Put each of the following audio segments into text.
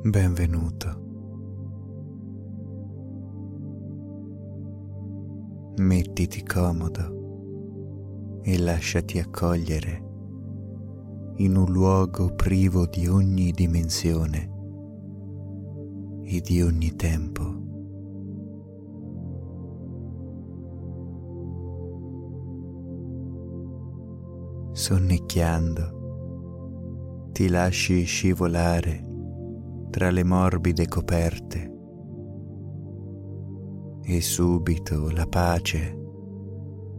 Benvenuto. Mettiti comodo e lasciati accogliere in un luogo privo di ogni dimensione e di ogni tempo. Sonnecchiando, ti lasci scivolare tra le morbide coperte e subito la pace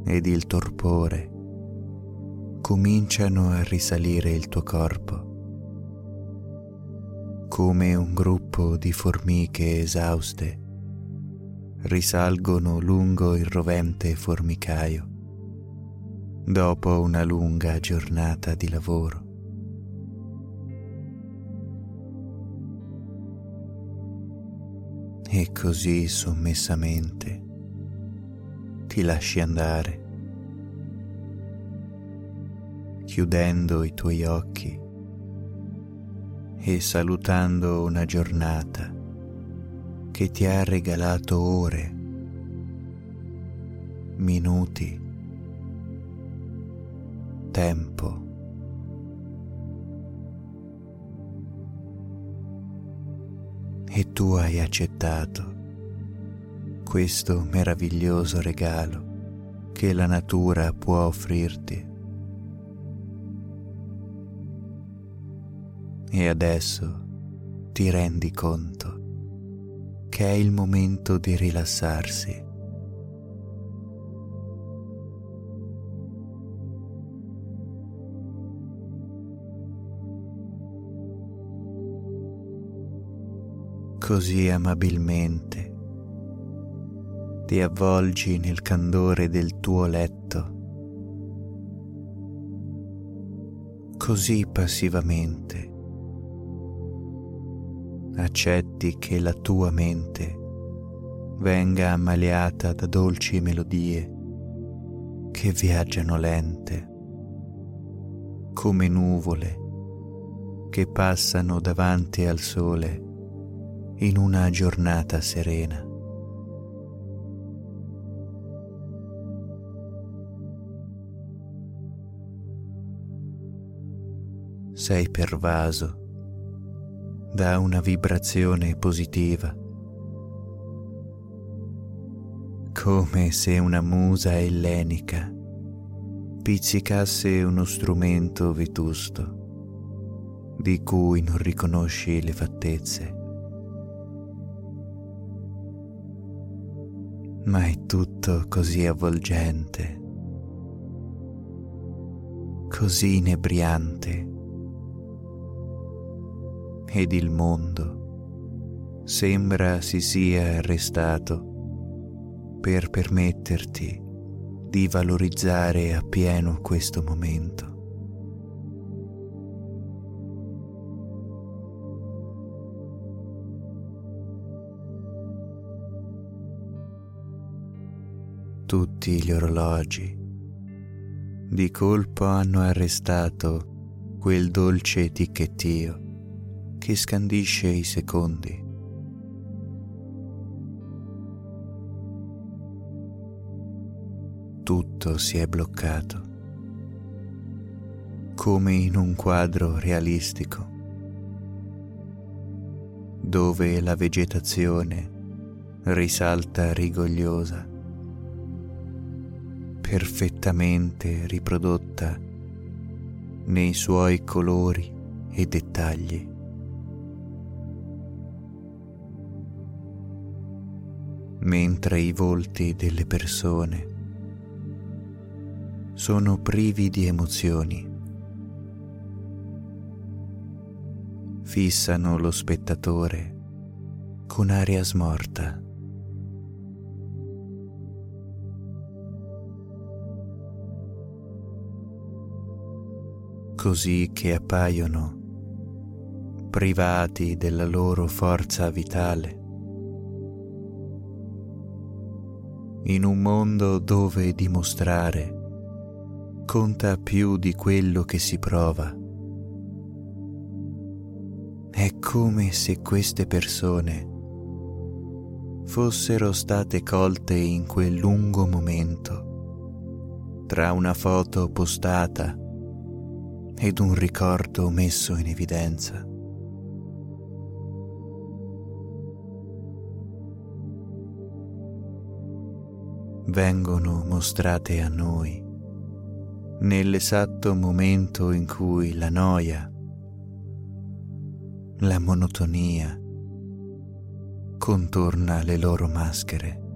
ed il torpore cominciano a risalire il tuo corpo come un gruppo di formiche esauste risalgono lungo il rovente formicaio dopo una lunga giornata di lavoro. E così sommessamente ti lasci andare, chiudendo i tuoi occhi e salutando una giornata che ti ha regalato ore, minuti, tempo. E tu hai accettato questo meraviglioso regalo che la natura può offrirti. E adesso ti rendi conto che è il momento di rilassarsi. Così amabilmente. Ti avvolgi nel candore del tuo letto, così passivamente. Accetti che la tua mente venga ammaliata da dolci melodie che viaggiano lente, come nuvole che passano davanti al sole in una giornata serena. Sei pervaso da una vibrazione positiva, come se una musa ellenica pizzicasse uno strumento vetusto di cui non riconosci le fattezze. Ma è tutto così avvolgente, così inebriante ed il mondo sembra si sia arrestato per permetterti di valorizzare appieno questo momento. Tutti gli orologi. Di colpo hanno arrestato quel dolce ticchettio che scandisce i secondi. Tutto si è bloccato, come in un quadro realistico, dove la vegetazione risalta rigogliosa, perfettamente riprodotta nei suoi colori e dettagli. mentre i volti delle persone sono privi di emozioni. Fissano lo spettatore con aria smorta. Così che appaiono privati della loro forza vitale. in un mondo dove dimostrare conta più di quello che si prova. È come se queste persone fossero state colte in quel lungo momento tra una foto postata ed un ricordo messo in evidenza. Vengono mostrate a noi nell'esatto momento in cui la noia, la monotonia contorna le loro maschere.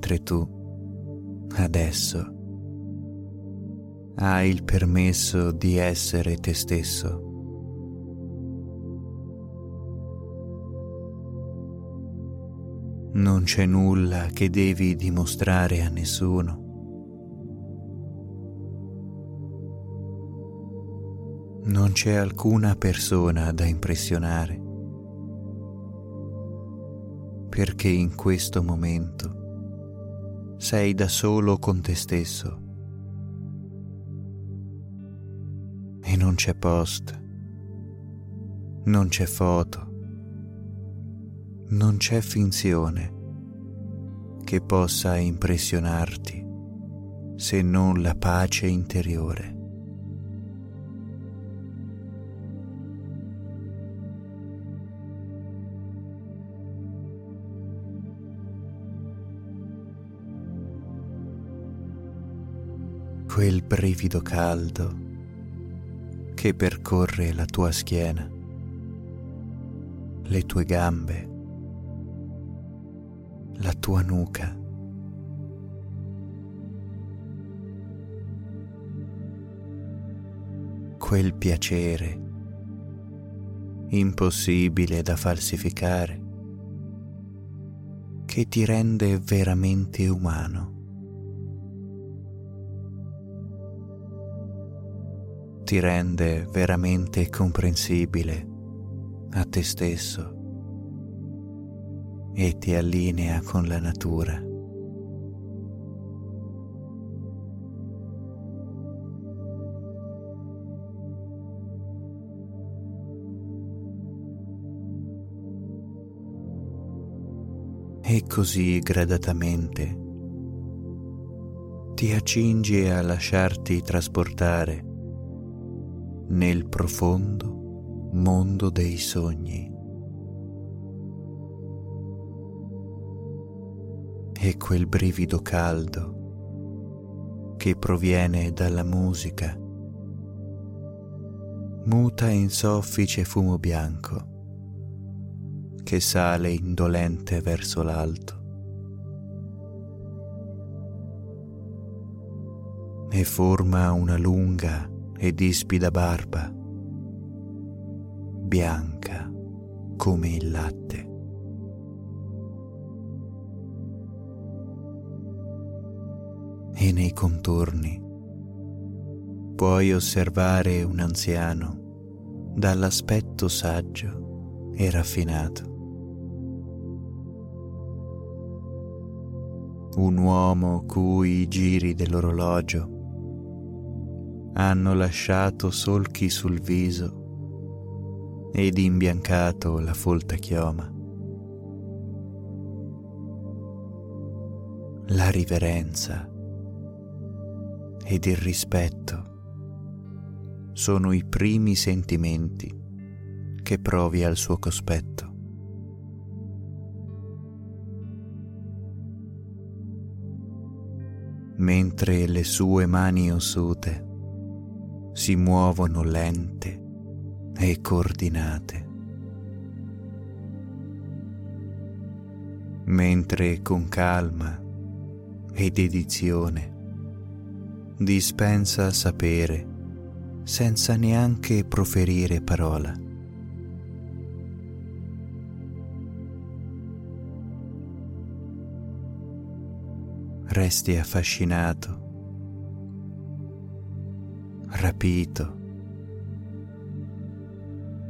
Mentre tu adesso hai il permesso di essere te stesso. Non c'è nulla che devi dimostrare a nessuno. Non c'è alcuna persona da impressionare, perché in questo momento sei da solo con te stesso. E non c'è post, non c'è foto, non c'è finzione che possa impressionarti se non la pace interiore. Quel brivido caldo che percorre la tua schiena, le tue gambe, la tua nuca. Quel piacere impossibile da falsificare che ti rende veramente umano. Ti rende veramente comprensibile a te stesso e ti allinea con la natura. E così gradatamente ti accingi a lasciarti trasportare nel profondo mondo dei sogni. E quel brivido caldo che proviene dalla musica muta in soffice fumo bianco che sale indolente verso l'alto. e forma una lunga ed ispida barba, bianca come il latte. E nei contorni puoi osservare un anziano dall'aspetto saggio e raffinato. Un uomo cui i giri dell'orologio hanno lasciato solchi sul viso ed imbiancato la folta chioma. La riverenza ed il rispetto sono i primi sentimenti che provi al suo cospetto. Mentre le sue mani ossute si muovono lente e coordinate, mentre con calma e dedizione dispensa sapere senza neanche proferire parola. Resti affascinato rapito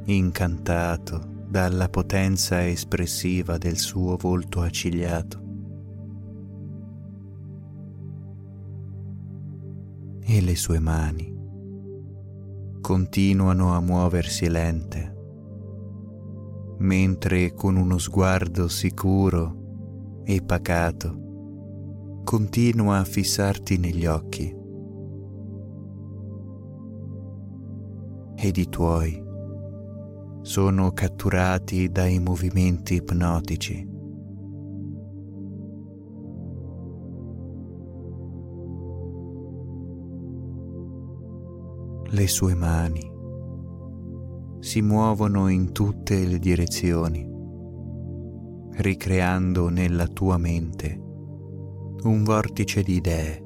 incantato dalla potenza espressiva del suo volto accigliato. E le sue mani continuano a muoversi lente, mentre con uno sguardo sicuro e pacato continua a fissarti negli occhi. Ed i tuoi sono catturati dai movimenti ipnotici. Le sue mani si muovono in tutte le direzioni, ricreando nella tua mente un vortice di idee,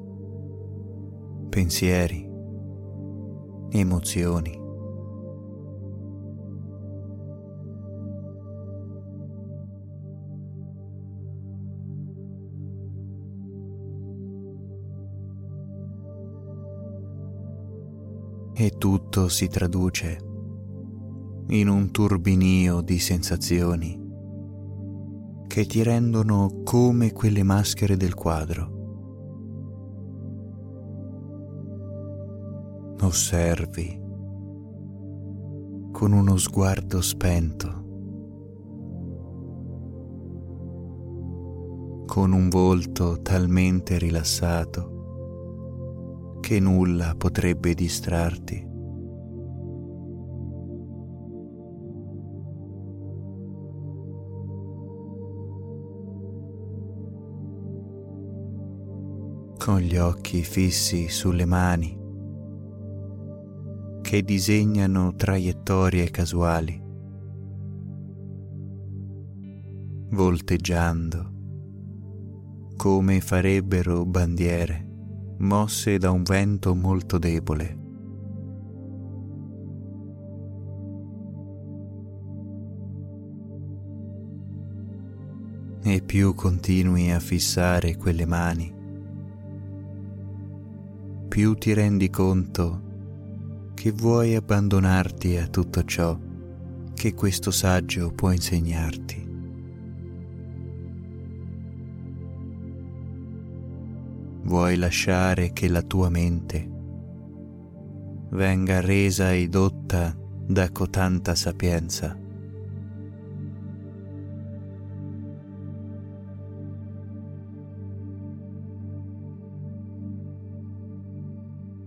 pensieri, emozioni e tutto si traduce in un turbinio di sensazioni che ti rendono come quelle maschere del quadro. Osservi con uno sguardo spento, con un volto talmente rilassato che nulla potrebbe distrarti. Con gli occhi fissi sulle mani che disegnano traiettorie casuali, volteggiando come farebbero bandiere mosse da un vento molto debole. E più continui a fissare quelle mani, più ti rendi conto che vuoi abbandonarti a tutto ciò che questo saggio può insegnarti. Vuoi lasciare che la tua mente venga resa edotta da cotanta sapienza.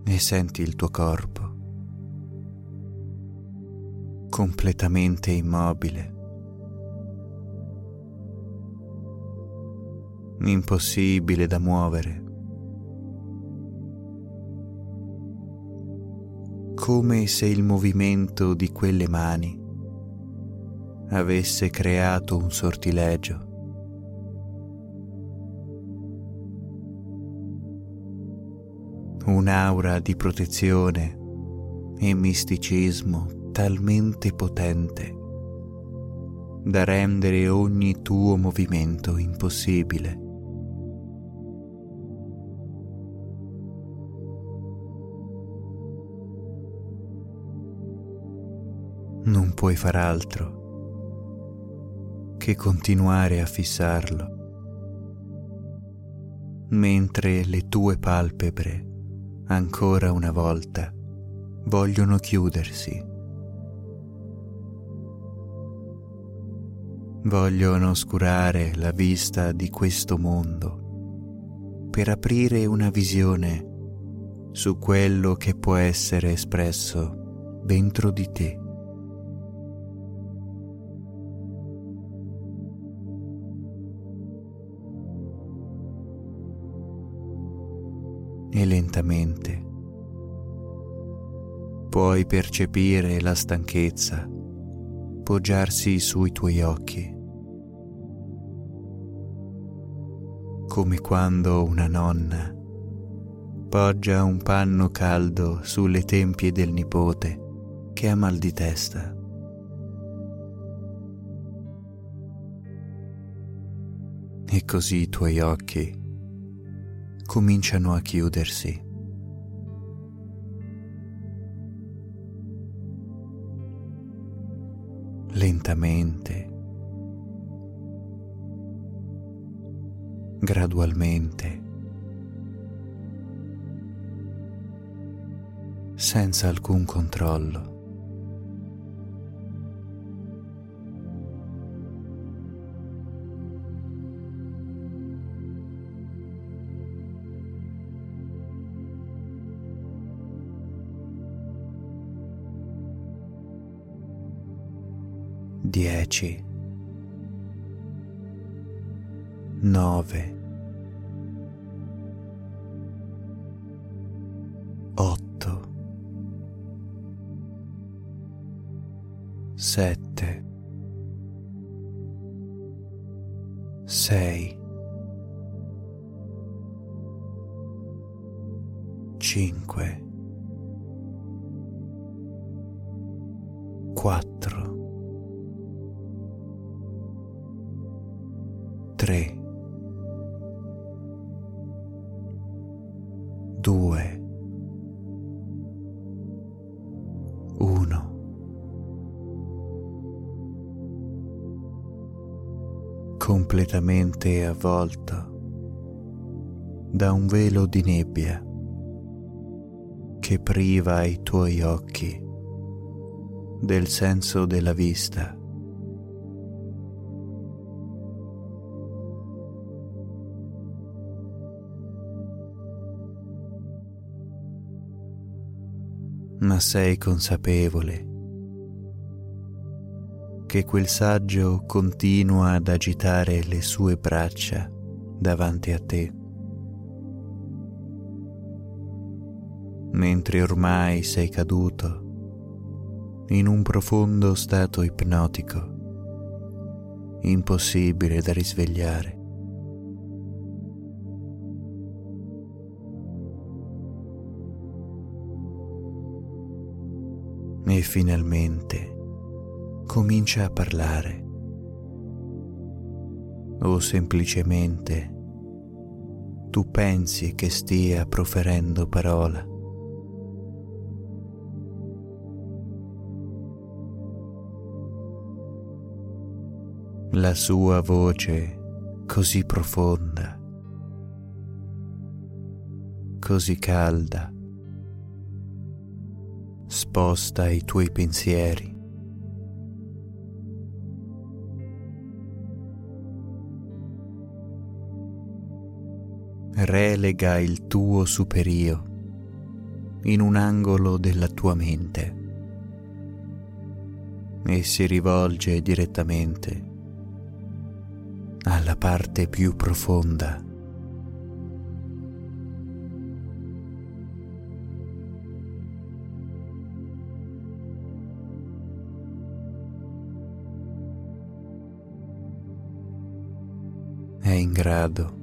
E senti il tuo corpo completamente immobile. impossibile da muovere. Come se il movimento di quelle mani avesse creato un sortilegio. Un'aura di protezione e misticismo talmente potente da rendere ogni tuo movimento impossibile. Puoi far altro che continuare a fissarlo, mentre le tue palpebre, ancora una volta, vogliono chiudersi. Vogliono oscurare la vista di questo mondo per aprire una visione su quello che può essere espresso dentro di te. E lentamente puoi percepire la stanchezza poggiarsi sui tuoi occhi, come quando una nonna poggia un panno caldo sulle tempie del nipote che ha mal di testa. E così i tuoi occhi cominciano a chiudersi. lentamente, gradualmente, senza alcun controllo. 10 9 8 7 6 5 avvolto da un velo di nebbia che priva i tuoi occhi del senso della vista. ma sei consapevole che quel saggio continua ad agitare le sue braccia davanti a te, mentre ormai sei caduto in un profondo stato ipnotico, impossibile da risvegliare. e finalmente comincia a parlare o semplicemente tu pensi che stia proferendo parola. La sua voce così profonda, così calda, sposta i tuoi pensieri. Relega il tuo superio in un angolo della tua mente e si rivolge direttamente alla parte più profonda. È in grado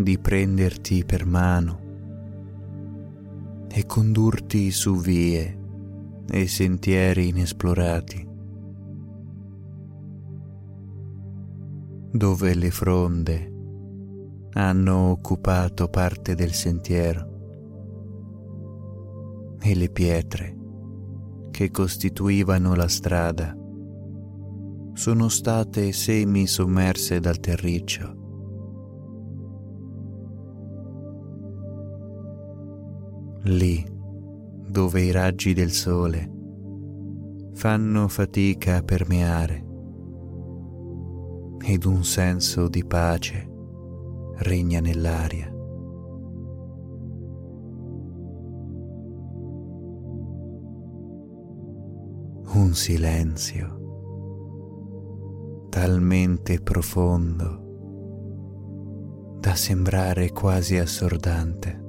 di prenderti per mano e condurti su vie e sentieri inesplorati, dove le fronde hanno occupato parte del sentiero e le pietre che costituivano la strada sono state semi sommerse dal terriccio. Lì dove i raggi del sole fanno fatica a permeare ed un senso di pace regna nell'aria. Un silenzio talmente profondo da sembrare quasi assordante.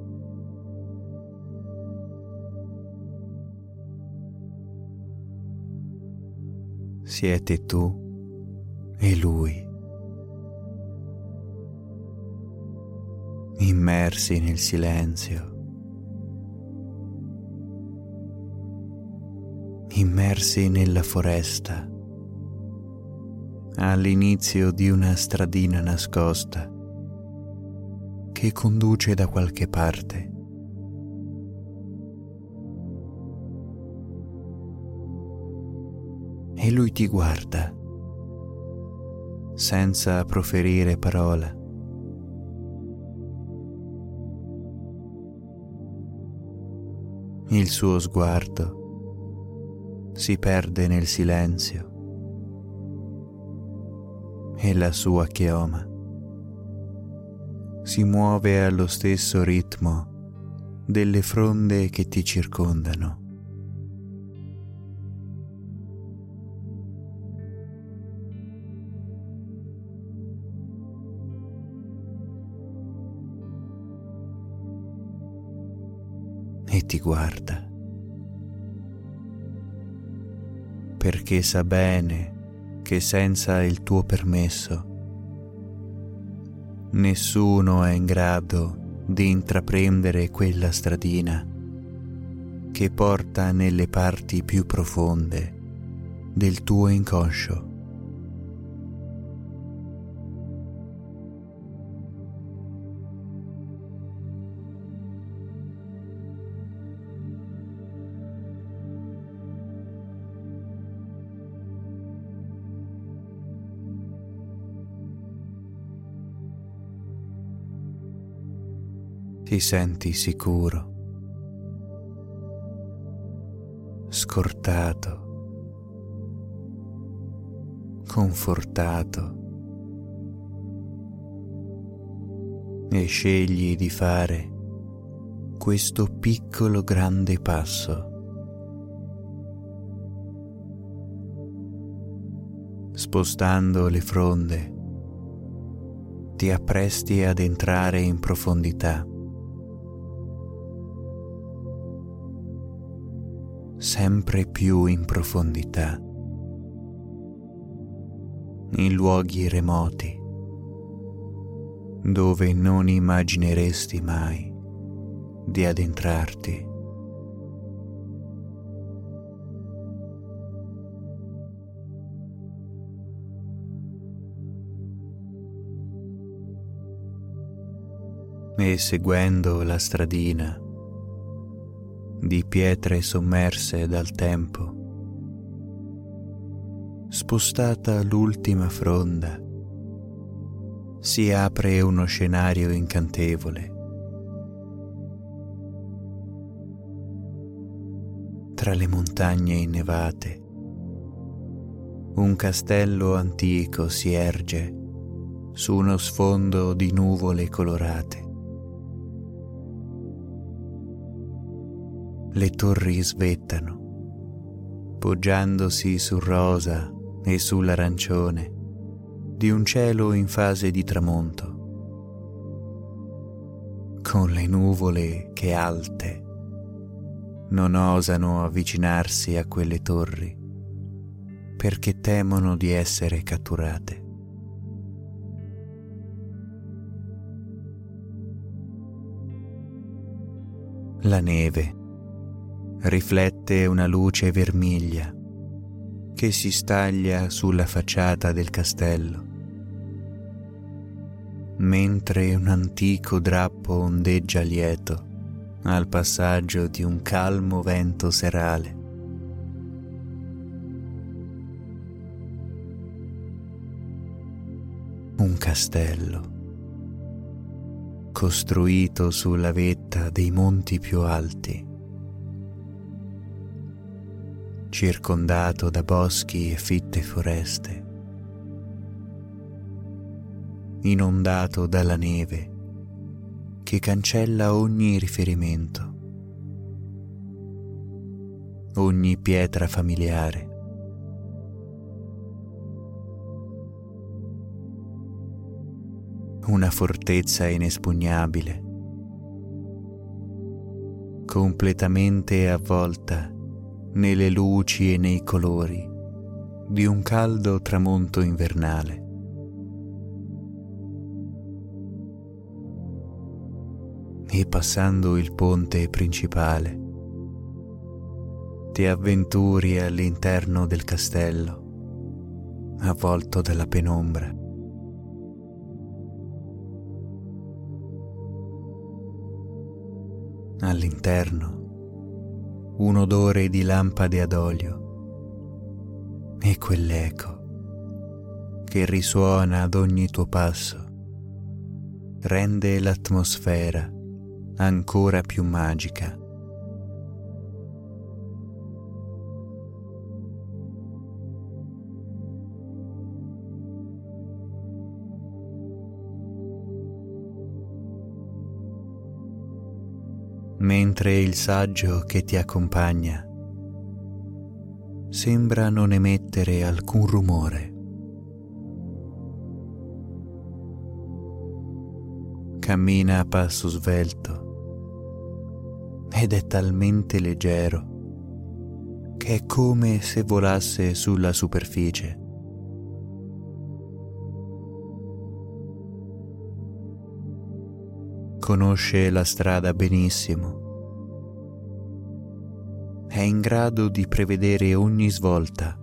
Siete tu e lui, immersi nel silenzio, immersi nella foresta. All'inizio di una stradina nascosta che conduce da qualche parte. E lui ti guarda senza proferire parola. Il suo sguardo si perde nel silenzio e la sua chioma si muove allo stesso ritmo delle fronde che ti circondano. E ti guarda perché sa bene che senza il tuo permesso nessuno è in grado di intraprendere quella stradina che porta nelle parti più profonde del tuo inconscio. Ti senti sicuro, scortato, confortato? E scegli di fare questo piccolo grande passo. Spostando le fronde, ti appresti ad entrare in profondità sempre più in profondità, in luoghi remoti dove non immagineresti mai di addentrarti. E seguendo la stradina di pietre sommerse dal tempo. Spostata l'ultima fronda, si apre uno scenario incantevole. Tra le montagne innevate, un castello antico si erge su uno sfondo di nuvole colorate. Le torri svettano, poggiandosi sul rosa e sull'arancione di un cielo in fase di tramonto, con le nuvole che alte non osano avvicinarsi a quelle torri perché temono di essere catturate. La neve riflette una luce vermiglia che si staglia sulla facciata del castello, mentre un antico drappo ondeggia lieto al passaggio di un calmo vento serale. Un castello costruito sulla vetta dei monti più alti circondato da boschi e fitte foreste, inondato dalla neve che cancella ogni riferimento, ogni pietra familiare. Una fortezza inespugnabile, completamente avvolta nelle luci e nei colori di un caldo tramonto invernale. E passando il ponte principale, ti avventuri all'interno del castello, avvolto dalla penombra. All'interno un odore di lampade ad olio e quell'eco che risuona ad ogni tuo passo rende l'atmosfera ancora più magica. Mentre il saggio che ti accompagna sembra non emettere alcun rumore. Cammina a passo svelto ed è talmente leggero che è come se volasse sulla superficie. Conosce la strada benissimo è in grado di prevedere ogni svolta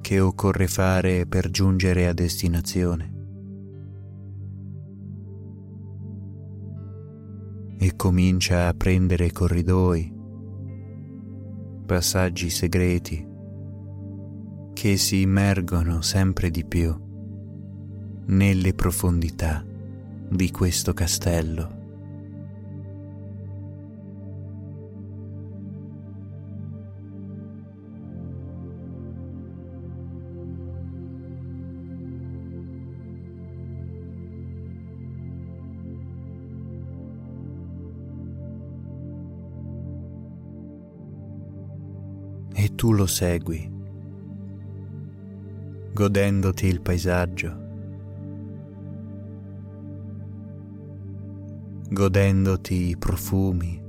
che occorre fare per giungere a destinazione. E comincia a prendere corridoi, passaggi segreti che si immergono sempre di più nelle profondità di questo castello. Tu lo segui, godendoti il paesaggio, godendoti i profumi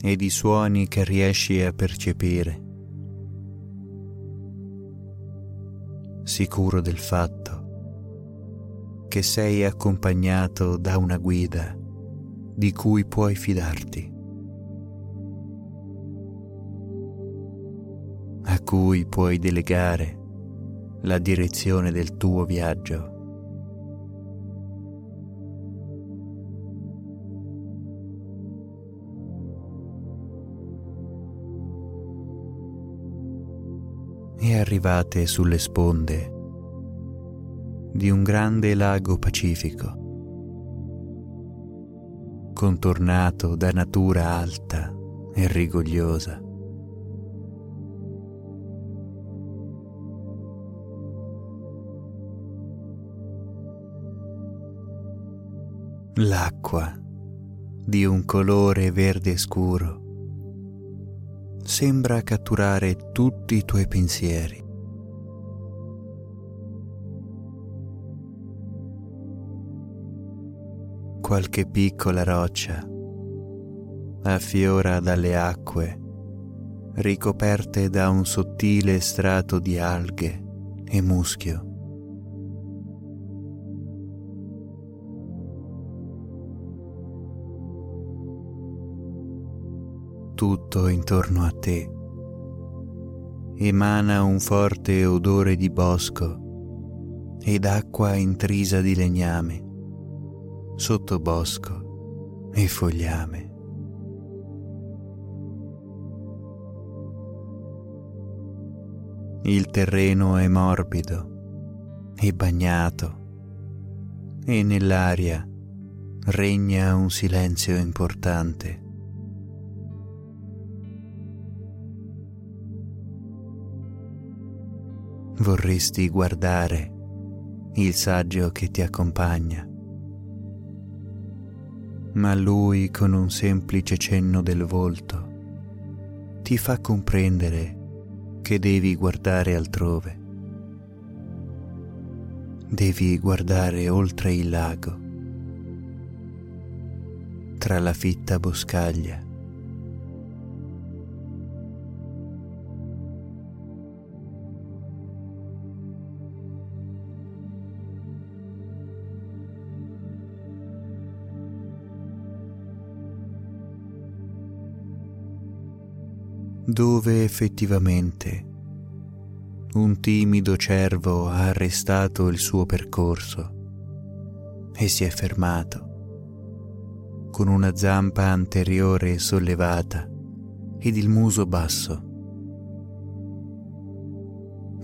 ed i suoni che riesci a percepire, sicuro del fatto che sei accompagnato da una guida di cui puoi fidarti. Cui puoi delegare la direzione del tuo viaggio. E arrivate sulle sponde di un grande lago pacifico, contornato da natura alta e rigogliosa. L'acqua di un colore verde scuro sembra catturare tutti i tuoi pensieri. Qualche piccola roccia affiora dalle acque ricoperte da un sottile strato di alghe e muschio. Tutto intorno a te. Emana un forte odore di bosco ed acqua intrisa di legname, sottobosco e fogliame. Il terreno è morbido e bagnato e nell'aria regna un silenzio importante. Vorresti guardare il saggio che ti accompagna. Ma lui con un semplice cenno del volto ti fa comprendere che devi guardare altrove. Devi guardare oltre il lago, tra la fitta boscaglia dove effettivamente un timido cervo ha arrestato il suo percorso e si è fermato con una zampa anteriore sollevata ed il muso basso.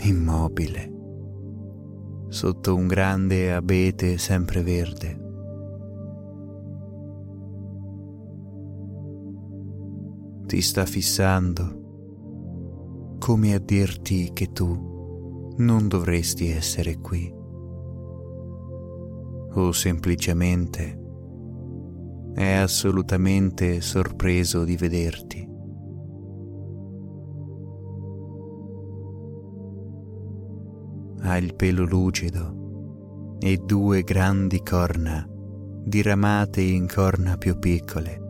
immobile, sotto un grande abete sempreverde. Ti sta fissando come a dirti che tu non dovresti essere qui o semplicemente è assolutamente sorpreso di vederti. Ha il pelo lucido e due grandi corna diramate in corna più piccole.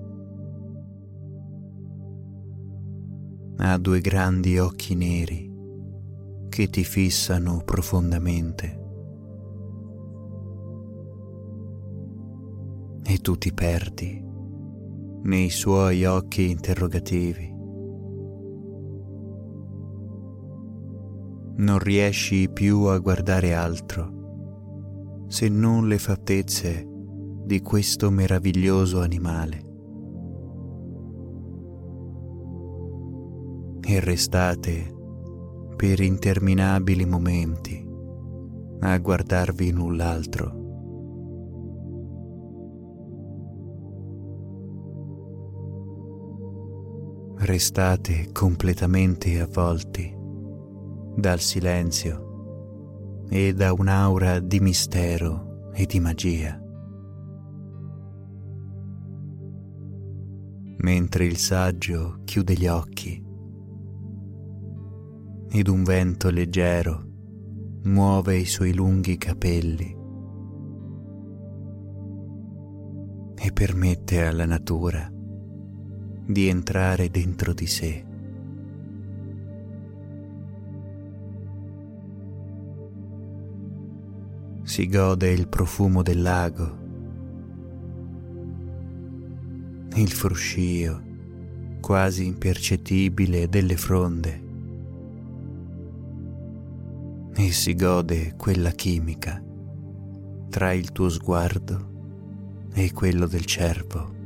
Ha due grandi occhi neri che ti fissano profondamente. e tu ti perdi nei suoi occhi interrogativi. Non riesci più a guardare altro se non le fattezze di questo meraviglioso animale. E restate per interminabili momenti a guardarvi null'altro. restate completamente avvolti dal silenzio e da un'aura di mistero e di magia. Mentre il saggio chiude gli occhi ed un vento leggero muove i suoi lunghi capelli e permette alla natura di entrare dentro di sé. Si gode il profumo del lago, il fruscio quasi impercettibile delle fronde e si gode quella chimica tra il tuo sguardo e quello del cervo.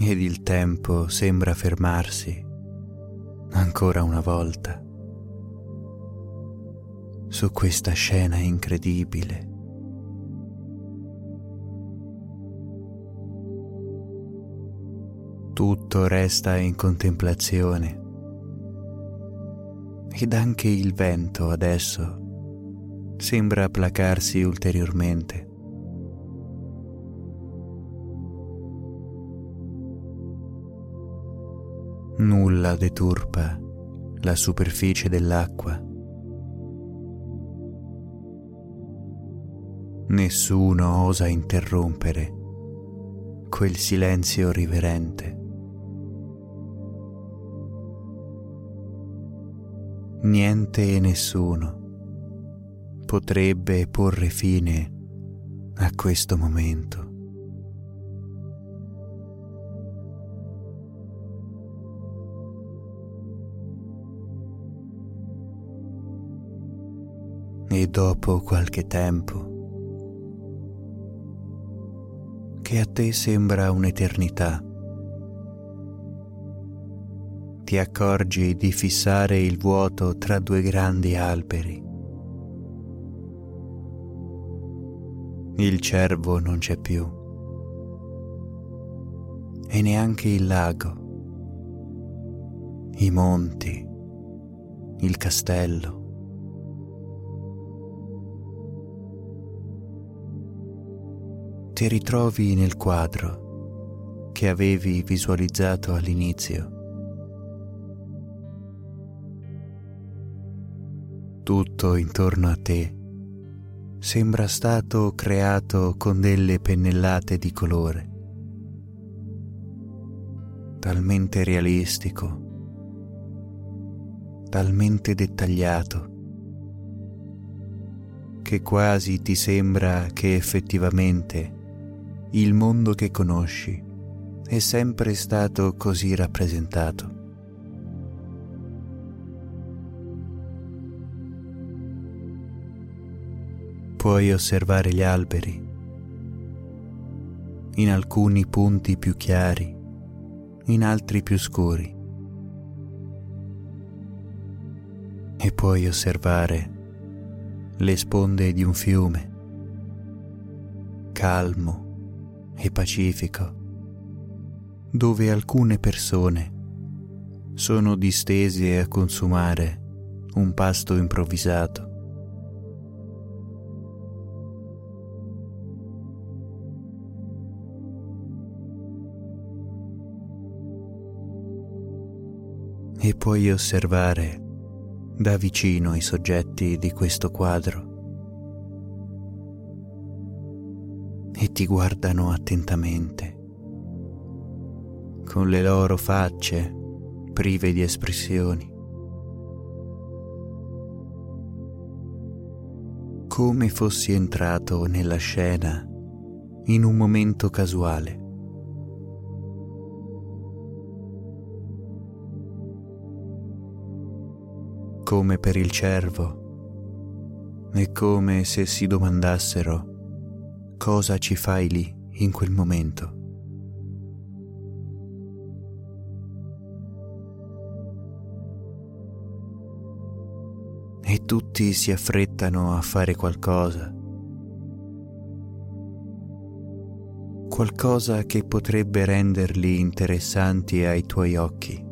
ed il tempo sembra fermarsi ancora una volta su questa scena incredibile. Tutto resta in contemplazione ed anche il vento adesso sembra placarsi ulteriormente. Nulla deturpa la superficie dell'acqua. Nessuno osa interrompere quel silenzio riverente. Niente e nessuno potrebbe porre fine a questo momento. e dopo qualche tempo, che a te sembra un'eternità, ti accorgi di fissare il vuoto tra due grandi alberi. Il cervo non c'è più e neanche il lago, i monti, il castello. ti ritrovi nel quadro che avevi visualizzato all'inizio. Tutto intorno a te. Sembra stato creato con delle pennellate di colore, talmente realistico, talmente dettagliato. Che quasi ti sembra che effettivamente il mondo che conosci è sempre stato così rappresentato. Puoi osservare gli alberi, in alcuni punti più chiari, in altri più scuri. E puoi osservare le sponde di un fiume, calmo e pacifico, dove alcune persone sono distese a consumare un pasto improvvisato. E puoi osservare da vicino i soggetti di questo quadro e ti guardano attentamente con le loro facce prive di espressioni. Come fossi entrato nella scena in un momento casuale. Come per il cervo, è come se si domandassero cosa ci fai lì in quel momento. E tutti si affrettano a fare qualcosa, qualcosa che potrebbe renderli interessanti ai tuoi occhi,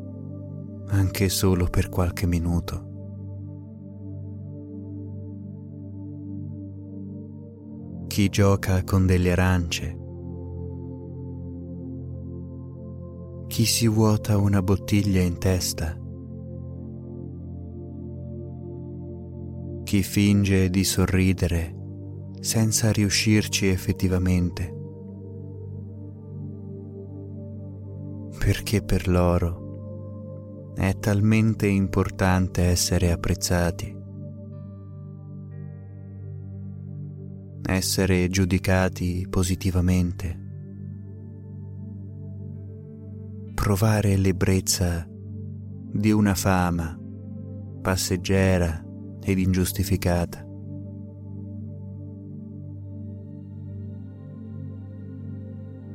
anche solo per qualche minuto. Chi gioca con delle arance, chi si vuota una bottiglia in testa, chi finge di sorridere senza riuscirci effettivamente, perché per loro è talmente importante essere apprezzati essere giudicati positivamente, provare l'ebbrezza di una fama passeggera ed ingiustificata.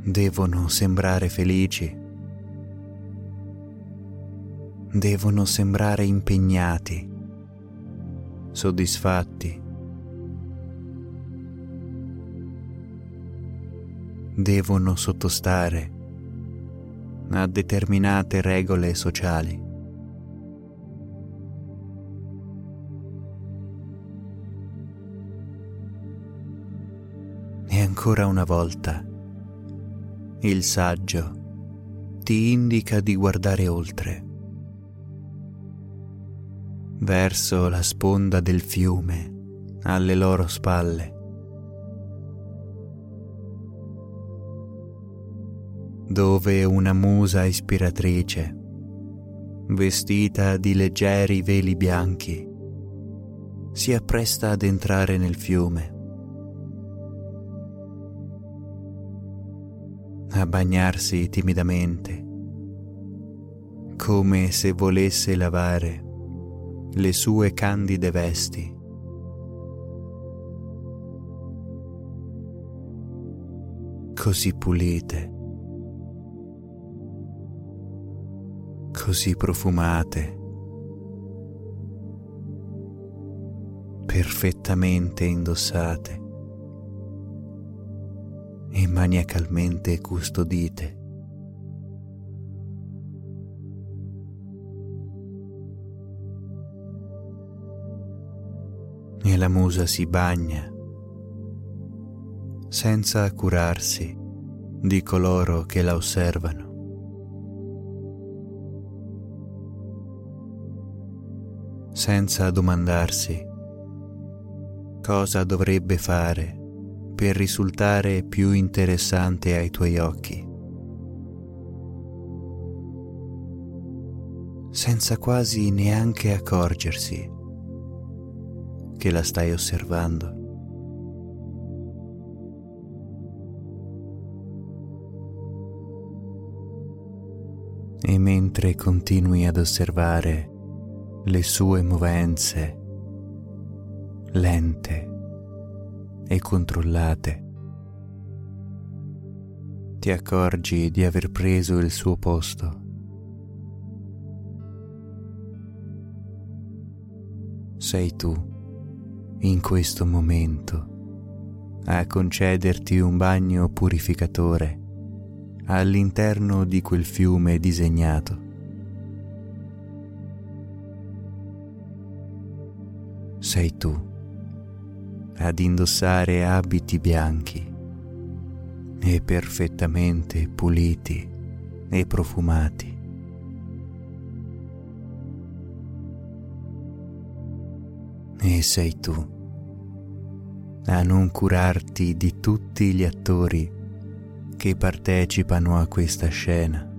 Devono sembrare felici, devono sembrare impegnati, soddisfatti devono sottostare a determinate regole sociali. E ancora una volta il saggio ti indica di guardare oltre, verso la sponda del fiume alle loro spalle dove una musa ispiratrice, vestita di leggeri veli bianchi, si appresta ad entrare nel fiume, a bagnarsi timidamente, come se volesse lavare le sue candide vesti. così pulite così profumate, perfettamente indossate e maniacalmente custodite. E la musa si bagna senza curarsi di coloro che la osservano. Senza domandarsi cosa dovrebbe fare per risultare più interessante ai tuoi occhi, senza quasi neanche accorgersi che la stai osservando. E mentre continui ad osservare le sue movenze lente e controllate. Ti accorgi di aver preso il suo posto. Sei tu, in questo momento, a concederti un bagno purificatore all'interno di quel fiume disegnato. Sei tu ad indossare abiti bianchi e perfettamente puliti e profumati. E sei tu a non curarti di tutti gli attori che partecipano a questa scena.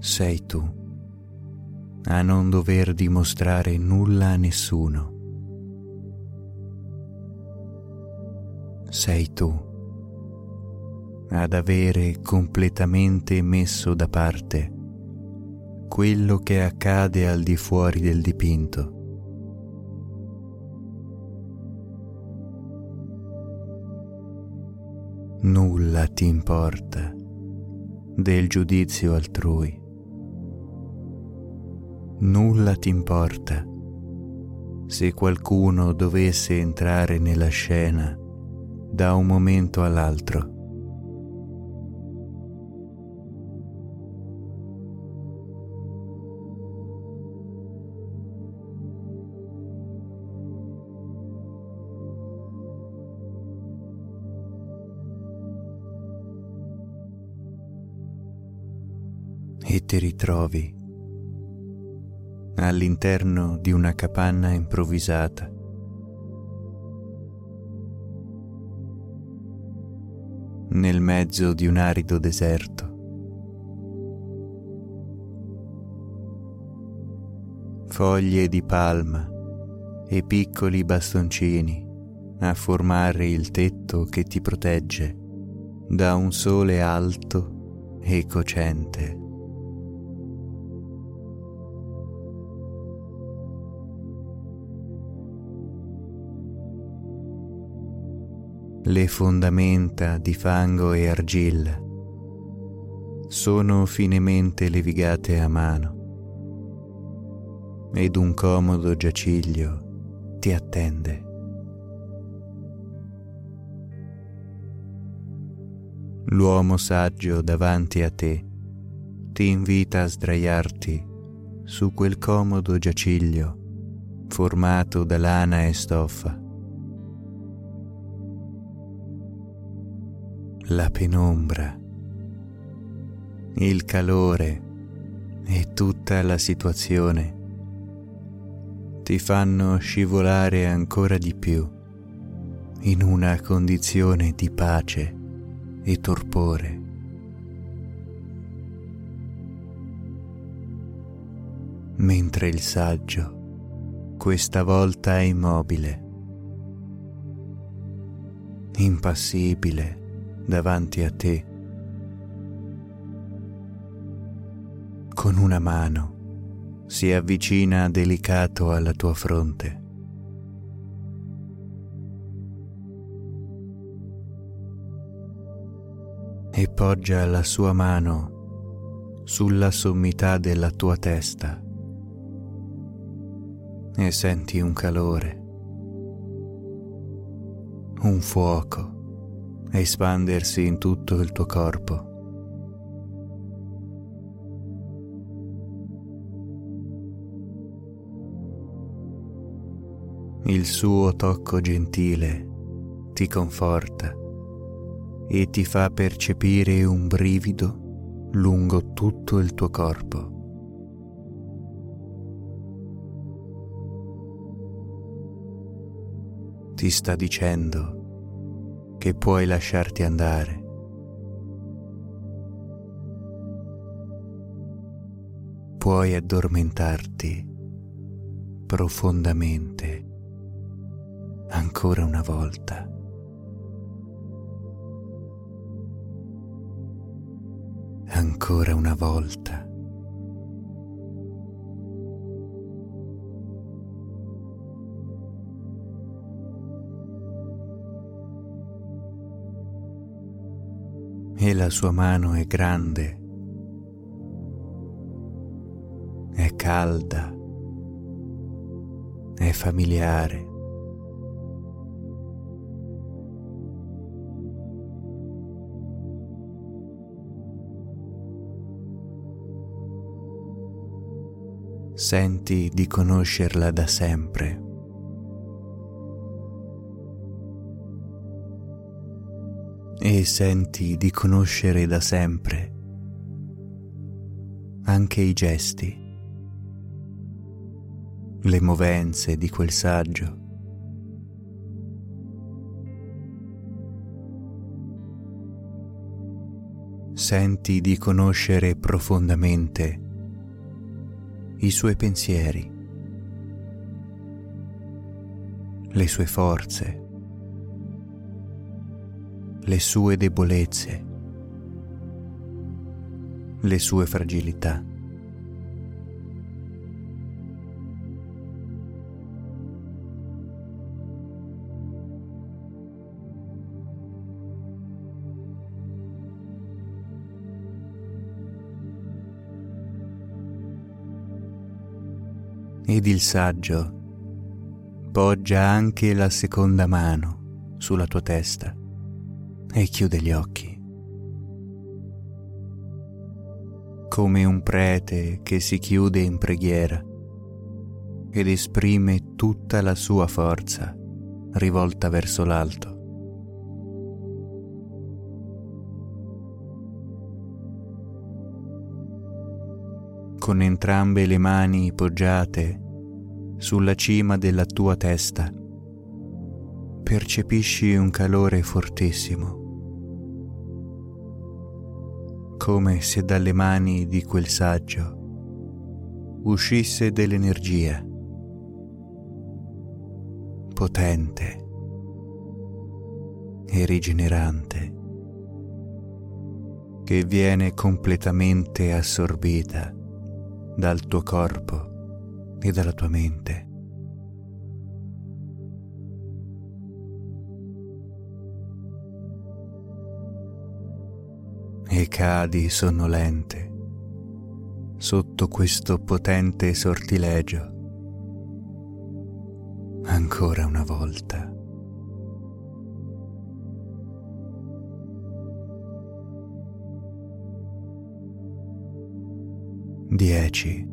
Sei tu a non dover dimostrare nulla a nessuno. Sei tu ad avere completamente messo da parte quello che accade al di fuori del dipinto nulla ti importa del giudizio altrui. Nulla ti importa se qualcuno dovesse entrare nella scena da un momento all'altro. e ti ritrovi all'interno di una capanna improvvisata. nel mezzo di un arido deserto. Foglie di palma e piccoli bastoncini a formare il tetto che ti protegge da un sole alto e cocente. Le fondamenta di fango e argilla. Sono finemente levigate a mano. Ed un comodo giaciglio ti attende. L'uomo saggio davanti a te ti invita a sdraiarti su quel comodo giaciglio formato da lana e stoffa la penombra, il calore e tutta la situazione ti fanno scivolare ancora di più in una condizione di pace e torpore. Mentre il saggio questa volta è immobile, impassibile, davanti a te. Con una mano si avvicina delicato alla tua fronte. E poggia la sua mano sulla sommità della tua testa e senti un calore, un fuoco espandersi in tutto il tuo corpo. Il suo tocco gentile ti conforta e ti fa percepire un brivido lungo tutto il tuo corpo. Ti sta dicendo che puoi lasciarti andare. Puoi addormentarti profondamente ancora una volta. Ancora una volta. E la sua mano è grande, è calda, è familiare. Senti di conoscerla da sempre. E senti di conoscere da sempre anche i gesti, le movenze di quel saggio. Senti di conoscere profondamente i suoi pensieri, le sue forze, le sue debolezze, le sue fragilità. ed il saggio poggia anche la seconda mano sulla tua testa e chiude gli occhi. Come un prete che si chiude in preghiera ed esprime tutta la sua forza rivolta verso l'alto. con entrambe le mani poggiate sulla cima della tua testa, percepisci un calore fortissimo, come se dalle mani di quel saggio uscisse dell'energia potente e rigenerante che viene completamente assorbita dal tuo corpo e dalla tua mente. E cadi sonnolente sotto questo potente sortilegio. Ancora una volta. dieci,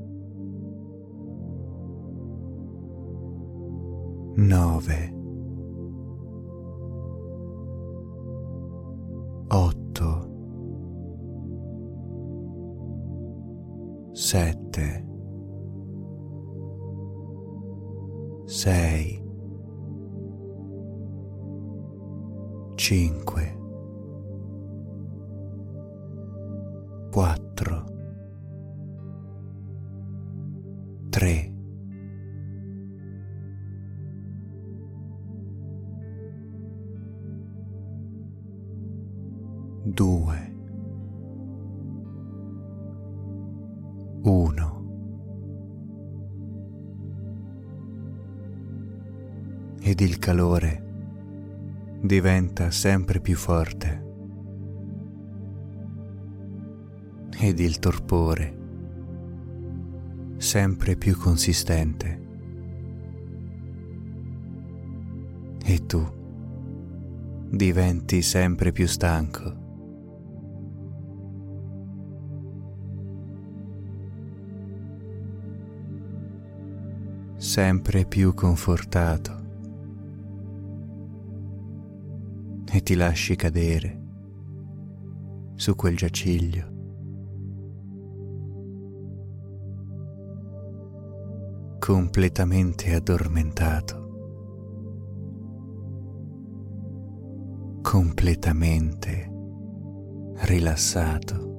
nove, sette, sei, cinque, calore diventa sempre più forte ed il torpore sempre più consistente. E tu diventi sempre più stanco. sempre più confortato e ti lasci cadere su quel giaciglio completamente addormentato, completamente rilassato.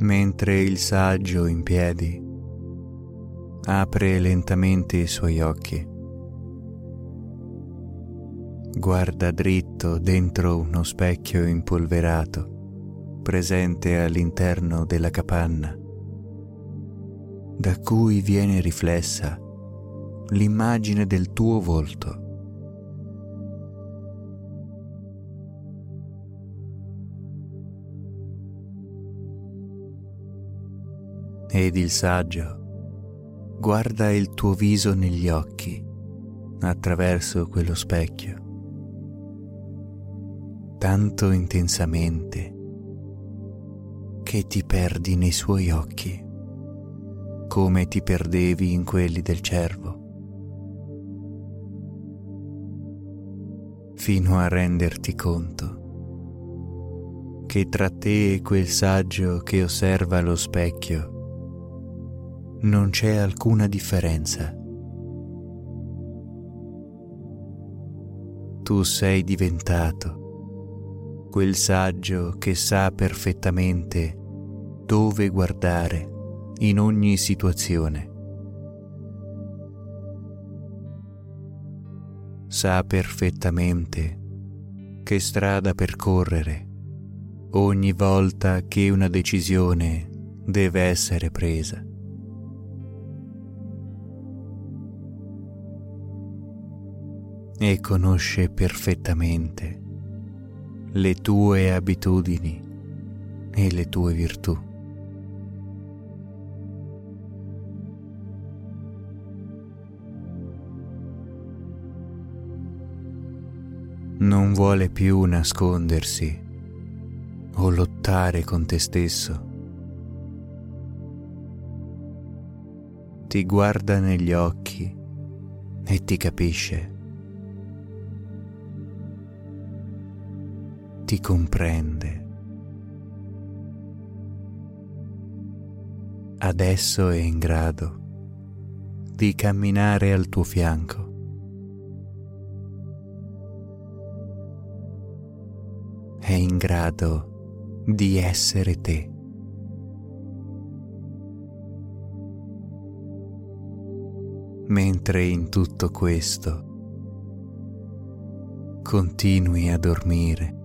Mentre il saggio in piedi apre lentamente i suoi occhi guarda dritto dentro uno specchio impolverato presente all'interno della capanna, da cui viene riflessa l'immagine del tuo volto. Ed il saggio guarda il tuo viso negli occhi attraverso quello specchio, tanto intensamente che ti perdi nei suoi occhi, come ti perdevi in quelli del cervo, fino a renderti conto che tra te e quel saggio che osserva lo specchio non c'è alcuna differenza. Tu sei diventato quel saggio che sa perfettamente dove guardare in ogni situazione. Sa perfettamente che strada percorrere ogni volta che una decisione deve essere presa. E conosce perfettamente le tue abitudini e le tue virtù. Non vuole più nascondersi o lottare con te stesso. Ti guarda negli occhi e ti capisce. Ti comprende. Adesso è in grado di camminare al tuo fianco. È in grado di essere te. Mentre in tutto questo continui a dormire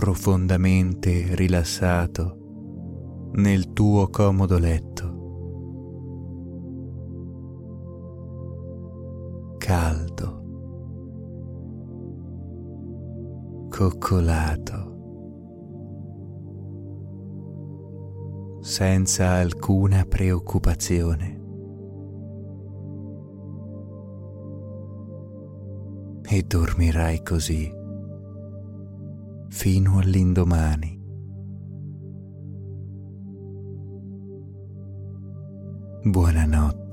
profondamente rilassato nel tuo comodo letto. Caldo, coccolato, senza alcuna preoccupazione. E dormirai così fino all'indomani. Buonanotte.